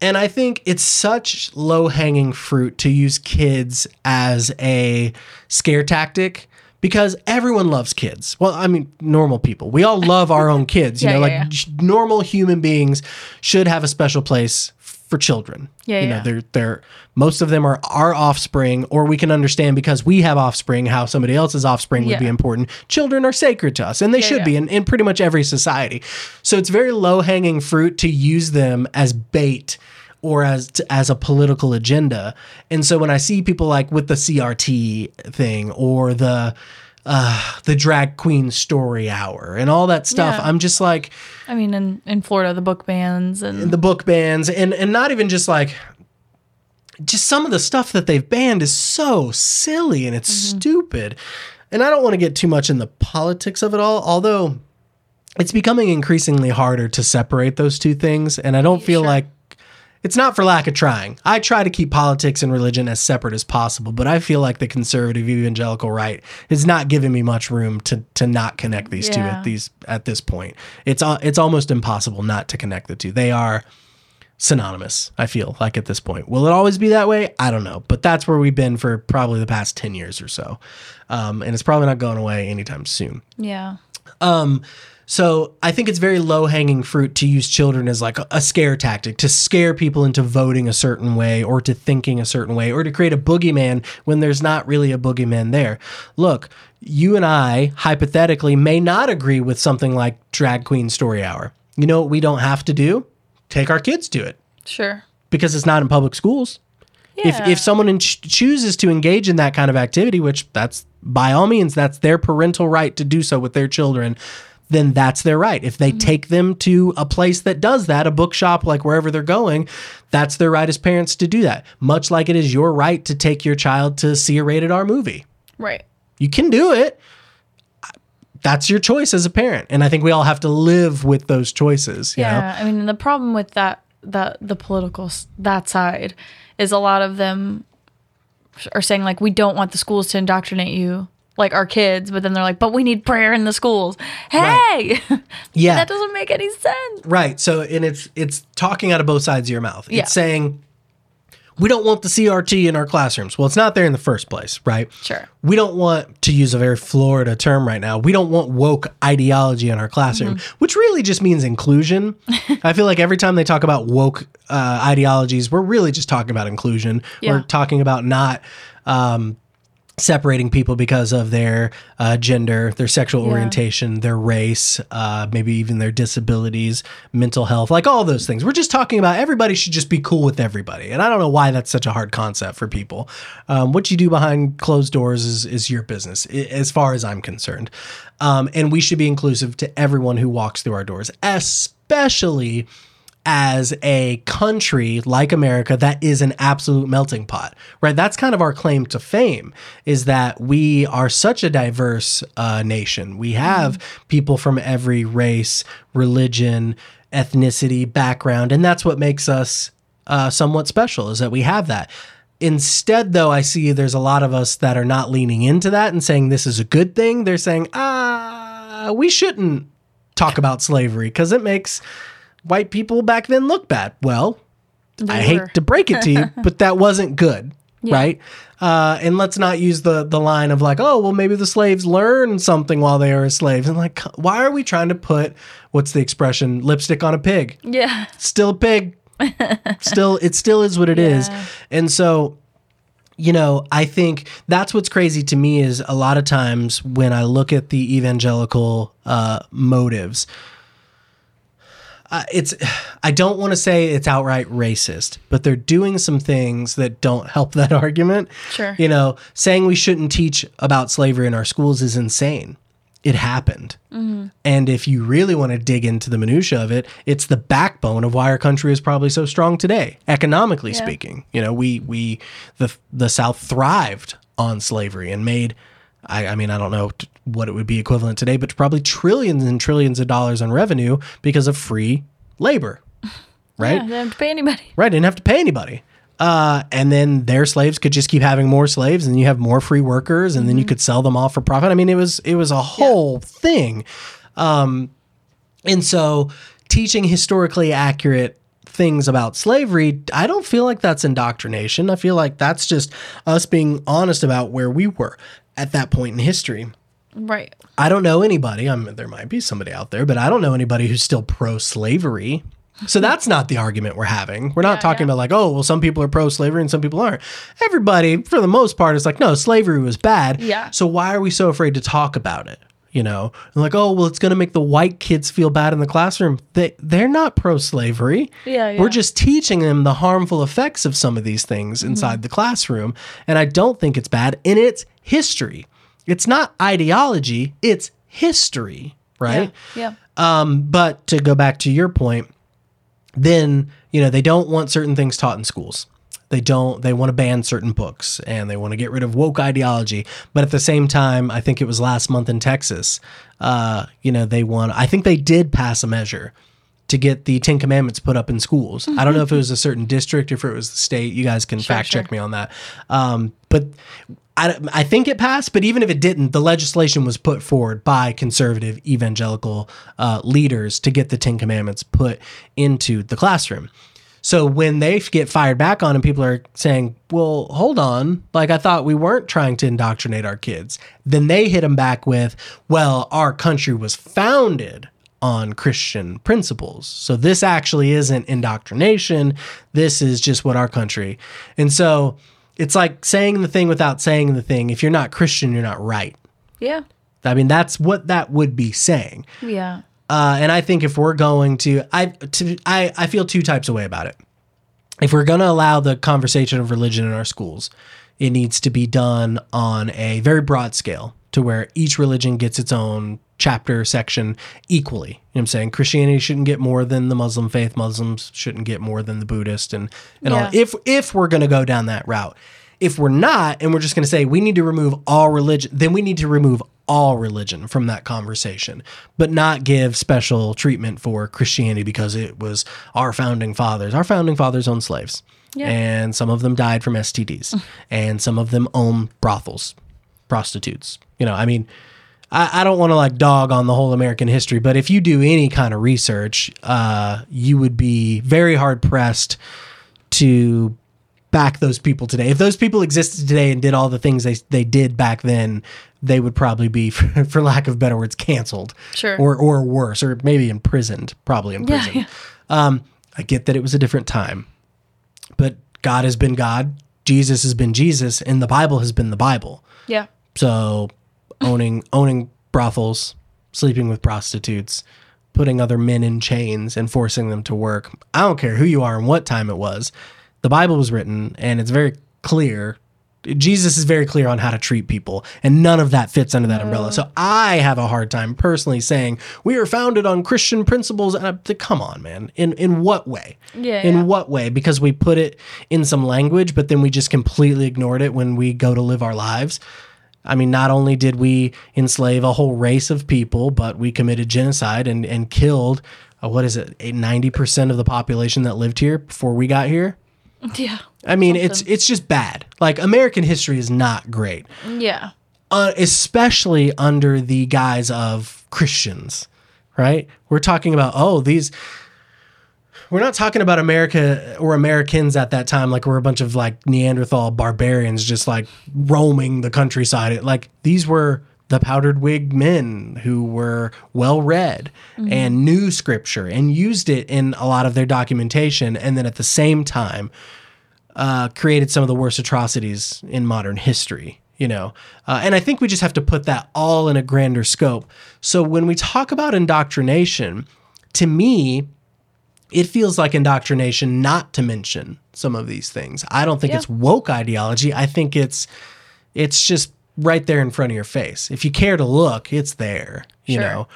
And I think it's such low hanging fruit to use kids as a scare tactic because everyone loves kids. Well, I mean, normal people. We all love our own kids. You Yeah, know, yeah, like j- normal human beings should have a special place for children. Yeah, you know, yeah. they're they're most of them are our offspring, or we can understand because we have offspring how somebody else's offspring would be important. Children are sacred to us, and they should yeah. be in, in pretty much every society. So it's very low hanging fruit to use them as bait or as as a political agenda. And so when I see people like with the CRT thing or the uh, the drag queen story hour and all that stuff, Yeah. I'm just like I mean, in, in Florida, the book bans and the book bans and and not even just like just some of the stuff that they've banned is so silly and it's stupid. And I don't want to get too much in the politics of it all, although it's becoming increasingly harder to separate those two things and I don't feel Sure. like it's not for lack of trying. I try to keep politics and religion as separate as possible, but I feel like the conservative evangelical right is not giving me much room to to not connect these two at these at this point. It's it's almost impossible not to connect the two. They are synonymous. I feel like at this point. Will it always be that way? I don't know, but that's where we've been for probably the past ten years or so, um, and it's probably not going away anytime soon. yeah. Um, so I think it's very low hanging fruit to use children as like a, scare tactic to scare people into voting a certain way or to thinking a certain way or to create a boogeyman when there's not really a boogeyman there. Look, you and I hypothetically may not agree with something like Drag Queen Story Hour. You know what we don't have to do? Take our kids to it Sure. because it's not in public schools. If Yeah. if someone in ch- chooses to engage in that kind of activity, which that's by all means that's their parental right to do so with their children, then that's their right. If Mm-hmm. they take them to a place that does that, a bookshop, like wherever they're going, that's their right as parents to do that. Much like it is your right to take your child to see a rated R movie. Right. You can do it. That's your choice as a parent, and I think we all have to live with those choices. You know? Yeah, I mean, the problem with that that the political that side is a lot of them are saying like we don't want the schools to indoctrinate you like our kids, but then they're like, but we need prayer in the schools. Hey, Yeah, that doesn't make any sense. Right. So and it's it's talking out of both sides of your mouth. Yeah. It's saying we don't want the CRT in our classrooms. Well, it's not there in the first place, right? Sure. We don't want to use a very Florida term right now. We don't want woke ideology in our classroom, Mm-hmm. which really just means inclusion. I feel like every time they talk about woke uh, ideologies, we're really just talking about inclusion. We're talking about not um, separating people because of their uh, gender, their sexual Yeah. orientation, their race, uh, maybe even their disabilities, mental health, like all those things. We're just talking about everybody should just be cool with everybody. And I don't know why that's such a hard concept for people. Um, what you do behind closed doors is, is your business, as far as I'm concerned. Um, and we should be inclusive to everyone who walks through our doors, especially as a country like America that is an absolute melting pot, right? That's kind of our claim to fame is that we are such a diverse uh, nation. We have people from every race, religion, ethnicity, background, and that's what makes us uh, somewhat special is that we have that. Instead, though, I see there's a lot of us that are not leaning into that and saying this is a good thing. They're saying, ah, we shouldn't talk about slavery because it makes white people back then look bad. Well, I They hate to break it to you, but that wasn't good, right? Uh, and let's not use the the line of like, oh, well, maybe the slaves learned something while they were slaves, and like, why are we trying to put what's the expression, lipstick on a pig? Yeah. Still a pig. still, it still is what it is, Yeah. and so. You know, I think that's what's crazy to me is a lot of times when I look at the evangelical uh, motives, uh, it's I don't want to say it's outright racist, but they're doing some things that don't help that argument. Sure. You know, saying we shouldn't teach about slavery in our schools is insane. It happened. And if you really want to dig into the minutia of it, it's the backbone of why our country is probably so strong today, economically speaking. You know, we we the the South thrived on slavery and made I, I mean, I don't know what it would be equivalent today, but probably trillions and trillions of dollars in revenue because of free labor, right? Yeah, they don't have to pay anybody. Right, didn't have to pay anybody. Uh, and then their slaves could just keep having more slaves, and you have more free workers, and then you could sell them off for profit. I mean, it was it was a whole thing. Um, and so, teaching historically accurate things about slavery, I don't feel like that's indoctrination. I feel like that's just us being honest about where we were at that point in history. Right. I don't know anybody. I'm, there might be somebody out there, but I don't know anybody who's still pro slavery So that's not the argument we're having. We're not Yeah, talking yeah. about like, oh, well, some people are pro slavery and some people aren't. Everybody, for the most part, is like, no, slavery was bad. Yeah. So why are we so afraid to talk about it? You know, and like, oh, well, it's going to make the white kids feel bad in the classroom. They they're not pro slavery. Yeah, yeah. We're just teaching them the harmful effects of some of these things Mm-hmm. inside the classroom, and I don't think it's bad. in it's history. It's not ideology. It's history, right? Yeah. Um, but to go back to your point, then you know they don't want certain things taught in schools. They don't. They want to ban certain books and they want to get rid of woke ideology. But at the same time, I think it was last month in Texas. Uh, you know, they want. I think they did pass a measure to get the Ten Commandments put up in schools. I don't know if it was a certain district, if it was the state. You guys can fact check sure. me on that. Um, but I, I think it passed. But even if it didn't, the legislation was put forward by conservative evangelical uh, leaders to get the Ten Commandments put into the classroom. So when they get fired back on and people are saying, well, hold on, like I thought we weren't trying to indoctrinate our kids, then they hit them back with, well, our country was founded on Christian principles. So this actually isn't indoctrination. This is just what our country. And so it's like saying the thing without saying the thing. If you're not Christian, you're not right. Yeah. I mean, that's what that would be saying. Yeah. Uh, and I think if we're going to, I, to, I, I feel two types of way about it. If we're going to allow the conversation of religion in our schools, it needs to be done on a very broad scale to where each religion gets its own chapter section equally. You know what I'm saying? Christianity shouldn't get more than the Muslim faith. Muslims shouldn't get more than the Buddhist and, and all. If if we're going to go down that route. If we're not and we're just going to say we need to remove all religion, then we need to remove all religion from that conversation, but not give special treatment for Christianity because it was our founding fathers. Our founding fathers owned slaves. yeah. And some of them died from STDs. and some of them own brothels, prostitutes. You know, I mean, I, I don't want to like dog on the whole American history, but if you do any kind of research, uh, you would be very hard pressed to back those people today. If those people existed today and did all the things they they did back then, they would probably be, for, for lack of better words, canceled. Sure. Or or worse, or maybe imprisoned. Probably in Yeah, yeah. Um, I get that it was a different time, but God has been God. Jesus has been Jesus, and the Bible has been the Bible. Yeah. So owning owning brothels, sleeping with prostitutes, putting other men in chains and forcing them to work. I don't care who you are and what time it was. The Bible was written and it's very clear. Jesus is very clear on how to treat people, and none of that fits under that umbrella. So I have a hard time personally saying we are founded on Christian principles. And I, come on, man, in in what way? Yeah, In yeah. what way? Because we put it in some language, but then we just completely ignored it when we go to live our lives. I mean, not only did we enslave a whole race of people, but we committed genocide and, and killed, uh, what is it, 90% of the population that lived here before we got here? Yeah. I mean, it's it's just bad. Like American history is not great, Yeah. uh, especially under the guise of Christians, right? We're talking about oh these. We're not talking about America or Americans at that time like we're a bunch of like Neanderthal barbarians just like roaming the countryside. Like these were the powdered wig men who were well read and knew scripture and used it in a lot of their documentation and then at the same time uh, created some of the worst atrocities in modern history. You know, uh, and I think we just have to put that all in a grander scope. So when we talk about indoctrination, to me, it feels like indoctrination not to mention some of these things. I don't think Yeah. it's woke ideology. I think it's it's just right there in front of your face. If you care to look, it's there. You Sure. know.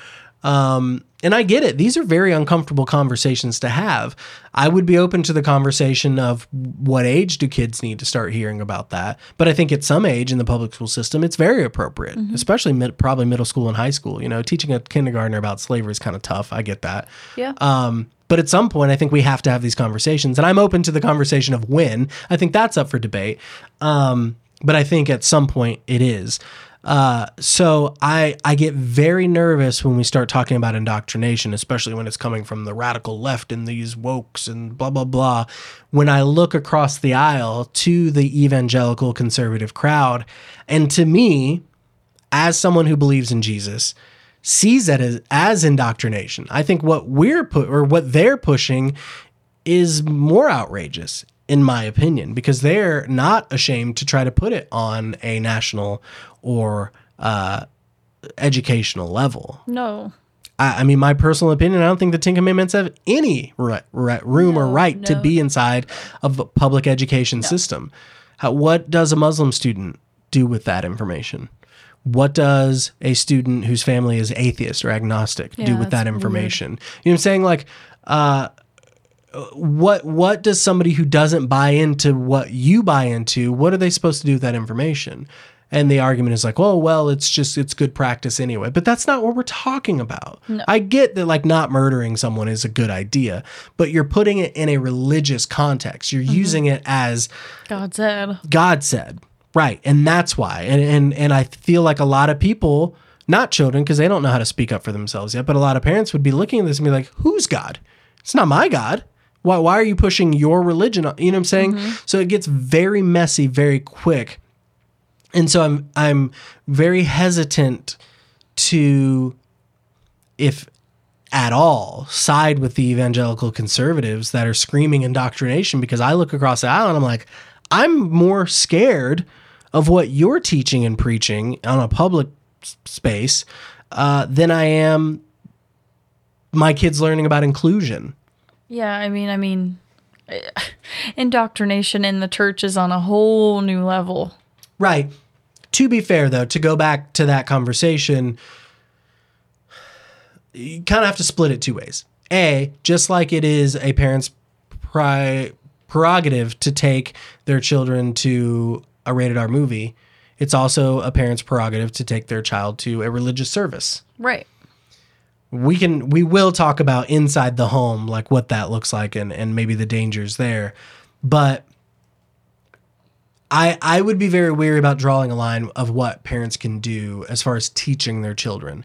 Um, and I get it. These are very uncomfortable conversations to have. I would be open to the conversation of what age do kids need to start hearing about that. But I think at some age in the public school system, it's very appropriate, especially mid, probably middle school and high school. You know, teaching a kindergartner about slavery is kind of tough. I get that. Yeah. Um, but at some point, I think we have to have these conversations, and I'm open to the conversation of when. I think that's up for debate. Um, but I think at some point it is. Uh, so I I get very nervous when we start talking about indoctrination, especially when it's coming from the radical left and these wokes and blah blah blah. When I look across the aisle to the evangelical conservative crowd, and to me, as someone who believes in Jesus, sees that as, as indoctrination. I think what we're put or what they're pushing is more outrageous in my opinion because they're not ashamed to try to put it on a national or uh, educational level. No. I, I mean, my personal opinion, I don't think the Ten Commandments have any ri- ri- room or No, right to be inside of a public education system. How, what does a Muslim student do with that information? What does a student whose family is atheist or agnostic do with that that's weird. information? You know what I'm saying? Like, uh, what what does somebody who doesn't buy into what you buy into what are they supposed to do with that information and the argument is like oh well it's just it's good practice anyway but that's not what we're talking about i get that like not murdering someone is a good idea but you're putting it in a religious context you're using it as God said. God said. Right. And that's why. And and and I feel like a lot of people, not children, because they don't know how to speak up for themselves yet, but a lot of parents would be looking at this and be like, who's God? It's not my God. Why why are you pushing your religion on you know what I'm saying? Mm-hmm. So it gets very messy very quick. And so I'm I'm very hesitant to if at all side with the evangelical conservatives that are screaming indoctrination because I look across the aisle and I'm like, I'm more scared of what you're teaching and preaching on a public space uh, than I am my kids learning about inclusion. Yeah, I mean, I mean, indoctrination in the church is on a whole new level. Right. To be fair, though, to go back to that conversation, you kind of have to split it two ways. A, just like it is a parent's pri- prerogative to take their children to a rated R movie, it's also a parent's prerogative to take their child to a religious service. Right. We can we will talk about inside the home, like what that looks like and, and maybe the dangers there. But I I would be very wary about drawing a line of what parents can do as far as teaching their children.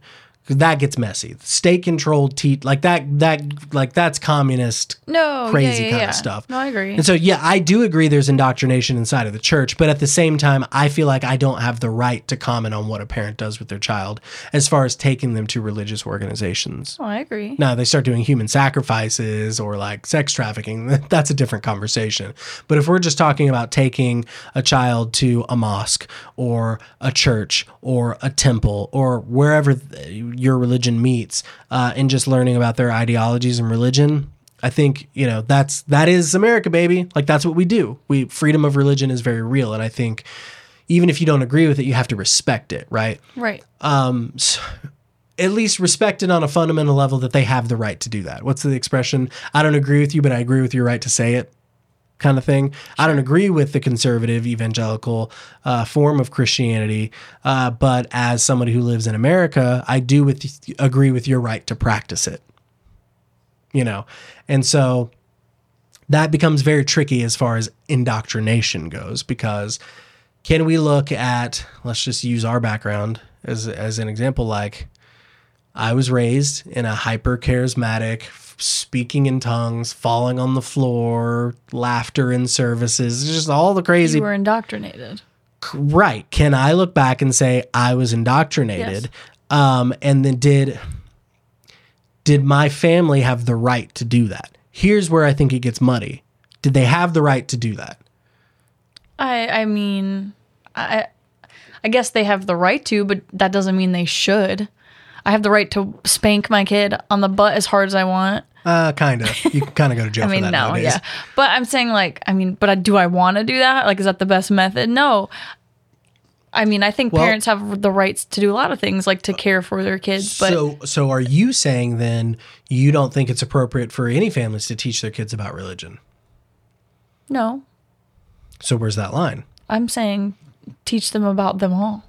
That gets messy. State controlled teach like that that like that's communist No, crazy yeah, yeah, kind yeah. of stuff. No, I agree. And so, yeah, I do agree there's indoctrination inside of the church, but at the same time, I feel like I don't have the right to comment on what a parent does with their child as far as taking them to religious organizations. oh, I agree. Now, they start doing human sacrifices or like sex trafficking, that's a different conversation. But if we're just talking about taking a child to a mosque or a church or a temple or wherever th- your religion meets uh, and just learning about their ideologies and religion, I think, you know, that's that is America, baby. Like that's what we do. We freedom of religion is very real. And I think even if you don't agree with it, you have to respect it, right? Right. um, s- at least respect it on a fundamental level that they have the right to do that. What's the expression? I don't agree with you, but I agree with your right to say it, kind of thing. I don't agree with the conservative evangelical uh, form of Christianity, uh, but as somebody who lives in America, I do with agree with your right to practice it. You know, and so that becomes very tricky as far as indoctrination goes because can we look at let's just use our background as as an example like I was raised in a hyper charismatic speaking in tongues, falling on the floor, laughter in services, just all the crazy You were indoctrinated. right. Can I look back and say I was indoctrinated? Um and then did did my family have the right to do that? Here's where I think it gets muddy. Did they have the right to do that? I I mean, I I guess they have the right to, but that doesn't mean they should. I have the right to spank my kid on the butt as hard as I want. Uh, kind of. You can kind of go to jail I for mean, that no, nowadays. yeah. But I'm saying like, I mean, but I, do I want to do that? Like, is that the best method? No. I mean, I think Well- parents have the rights to do a lot of things, like to care for their kids. But so, so are you saying then you don't think it's appropriate for any families to teach their kids about religion? no, So where's that line? I'm saying teach them about them all.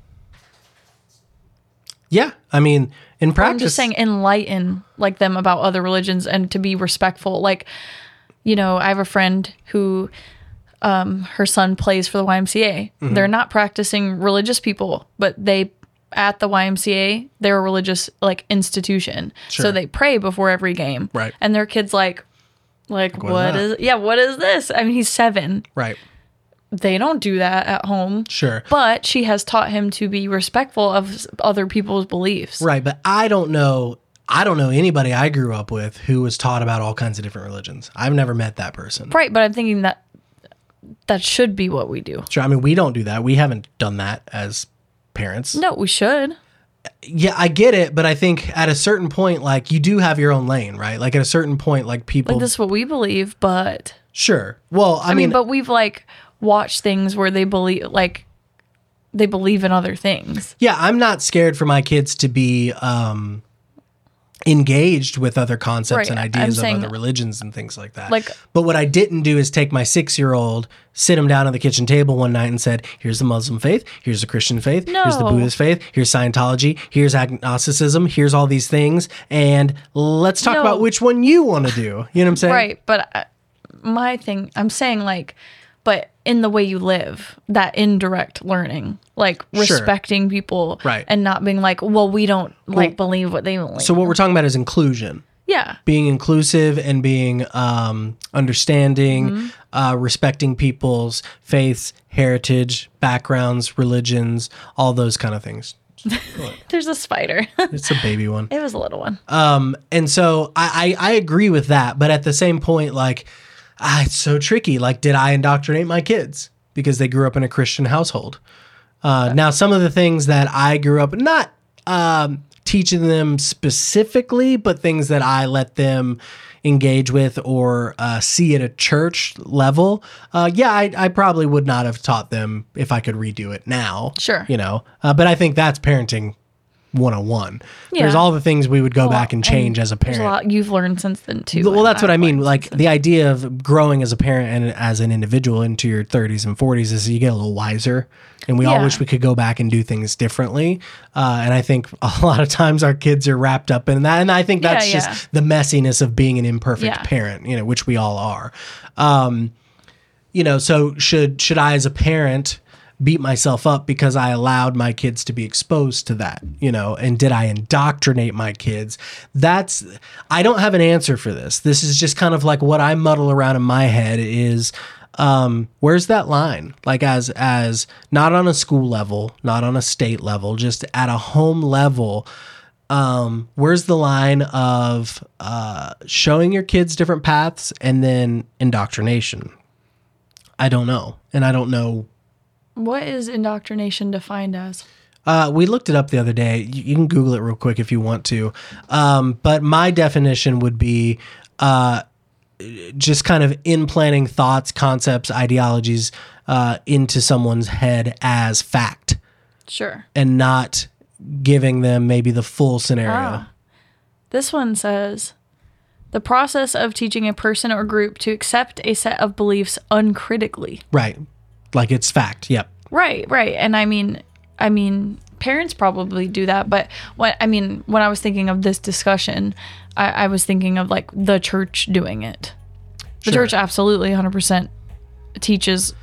Yeah, I mean, in practice, I'm just saying enlighten like them about other religions and to be respectful. Like, you know, I have a friend who um her son plays for the YMCA. Mm-hmm. They're not practicing religious people, but they at the YMCA, they're a religious like institution. Sure. So they pray before every game. Right. And their kids like like what is what that? is yeah, what is this? I mean, he's 7. right? They don't do that at home. Sure. But she has taught him to be respectful of other people's beliefs. Right, but I don't know. I don't know anybody I grew up with who was taught about all kinds of different religions. I've never met that person. Right, but I'm thinking that that should be what we do. Sure, I mean we don't do that. We haven't done that as parents. No, we should. Yeah, I get it, but I think at a certain point, like you do have your own lane, right? Like at a certain point, like people. Like this is what we believe, but sure. Well, I, I mean, mean, but we've like watched things where they believe like they believe in other things. yeah, I'm not scared for my kids to be um, engaged with other concepts Right, and I'm ideas of other religions and things like that. Like- but what I didn't do is take my six year old, sit him down at the kitchen table one night and said, "Here's the Muslim faith. Here's the Christian faith. Here's the Buddhist faith. Here's Scientology. Here's agnosticism. Here's all these things, and let's talk No. about which one you want to do." You know what I'm saying? Right, but I, my thing, I'm saying like but in the way you live, that indirect learning, like Sure. respecting people Right. and not being like, well, we don't like believe what they believe. So what we're talking about is inclusion. yeah. being inclusive and being um, understanding, Mm-hmm. uh, respecting people's faiths, heritage, backgrounds, religions, all those kind of things. There's a spider. It's a baby one. it was a little one. Um, and so I, I, I agree with that, but at the same point, like, ah, it's so tricky. Like, did I indoctrinate my kids because they grew up in a Christian household? Uh, now, some of the things that I grew up not um, teaching them specifically, but things that I let them engage with or uh, see at a church level. Uh, yeah, I, I probably would not have taught them if I could redo it now. Sure. You know, uh, but I think that's parenting 101. There's all the things we would go back and change as a parent. a lot you've learned since then too. Well, that's what I've mean. Like the idea of growing as a parent and as an individual into your 30s and 40s is you get a little wiser, and we all wish we could go back and do things differently. Uh, and I think a lot of times our kids are wrapped up in that, and I think that's yeah. just the messiness of being an imperfect Yeah. parent, you know, which we all are. Um, you know, so should should I as a parent beat myself up because I allowed my kids to be exposed to that, you know, and did I indoctrinate my kids? That's I don't have an answer for this. This is just kind of like what I muddle around in my head is um where's that line? Like as as not on a school level, not on a state level, just at a home level um, where's the line of uh, showing your kids different paths and then indoctrination? I don't know, and I don't know. What is indoctrination defined as? Uh, we looked it up the other day. You, you can Google it real quick if you want to. Um, but my definition would be uh, just kind of implanting thoughts, concepts, ideologies uh, into someone's head as fact, Sure. and not giving them maybe the full scenario. Ah. This one says the process of teaching a person or group to accept a set of beliefs uncritically. Right, like it's fact. Yep. Right, right. And I mean, I mean, parents probably do that, but what I mean, when I was thinking of this discussion, I, I was thinking of like the church doing it. The Sure. church absolutely 100% teaches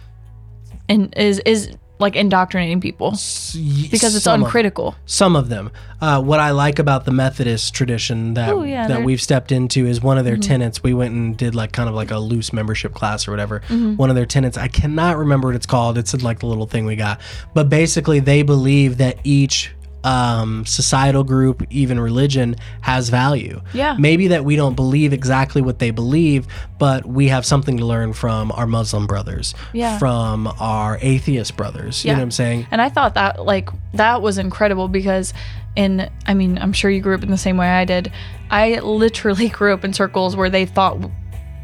and is is like indoctrinating people because it's Some of- uncritical. Some of them. Uh, what I like about the Methodist tradition that Oh, yeah, that Mm-hmm. we've stepped into is one of their tenets. We went and did like kind of like a loose membership class or whatever. Mm-hmm. One of their tenets, I cannot remember what it's called. It's like the little thing we got, but basically they believe that each um, societal group, even religion, has value. Yeah. Maybe that we don't believe exactly what they believe, but we have something to learn from our Muslim brothers, Yeah. from our atheist brothers. You know what I'm saying? And I thought that like that was incredible because in I mean, I'm sure you grew up in the same way I did. I literally grew up in circles where they thought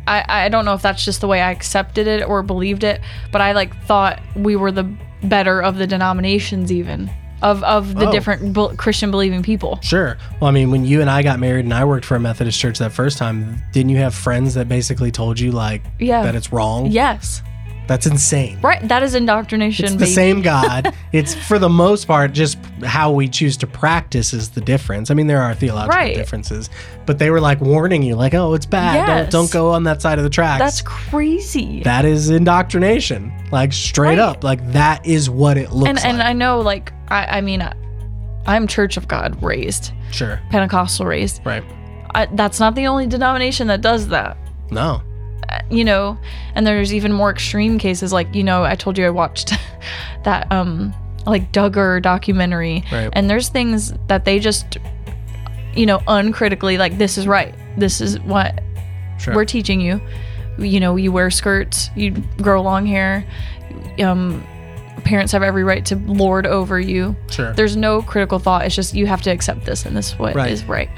I, I don't know if that's just the way I accepted it or believed it, but I like thought we were the better of the denominations even of of the Oh. different bel Christian believing people. Sure. Well, I mean, when you and I got married and I worked for a Methodist church that first time, didn't you have friends that basically told you like Yeah. that it's wrong? Yes. That's insane. Right, that is indoctrination. It's the baby. same God. it's for the most part just how we choose to practice is the difference. I mean, there are theological Right. differences, but they were like warning you, like, "Oh, it's bad. Don't don't go on that side of the tracks." That's crazy. that is indoctrination. Like straight Right. up, like that is what it looks and like. and I know like I I mean I, I'm Church of God raised, sure. Pentecostal raised. Right. I, that's not the only denomination that does that. No. You know, and there's even more extreme cases like, you know, I told you I watched that um like Duggar documentary Right. and there's things that they just you know, uncritically like this is right. This is what Sure. we're teaching you. You know, you wear skirts, you grow long hair. Um, parents have every right to lord over you. sure. There's no critical thought. It's just you have to accept this, and this is what is Right. right.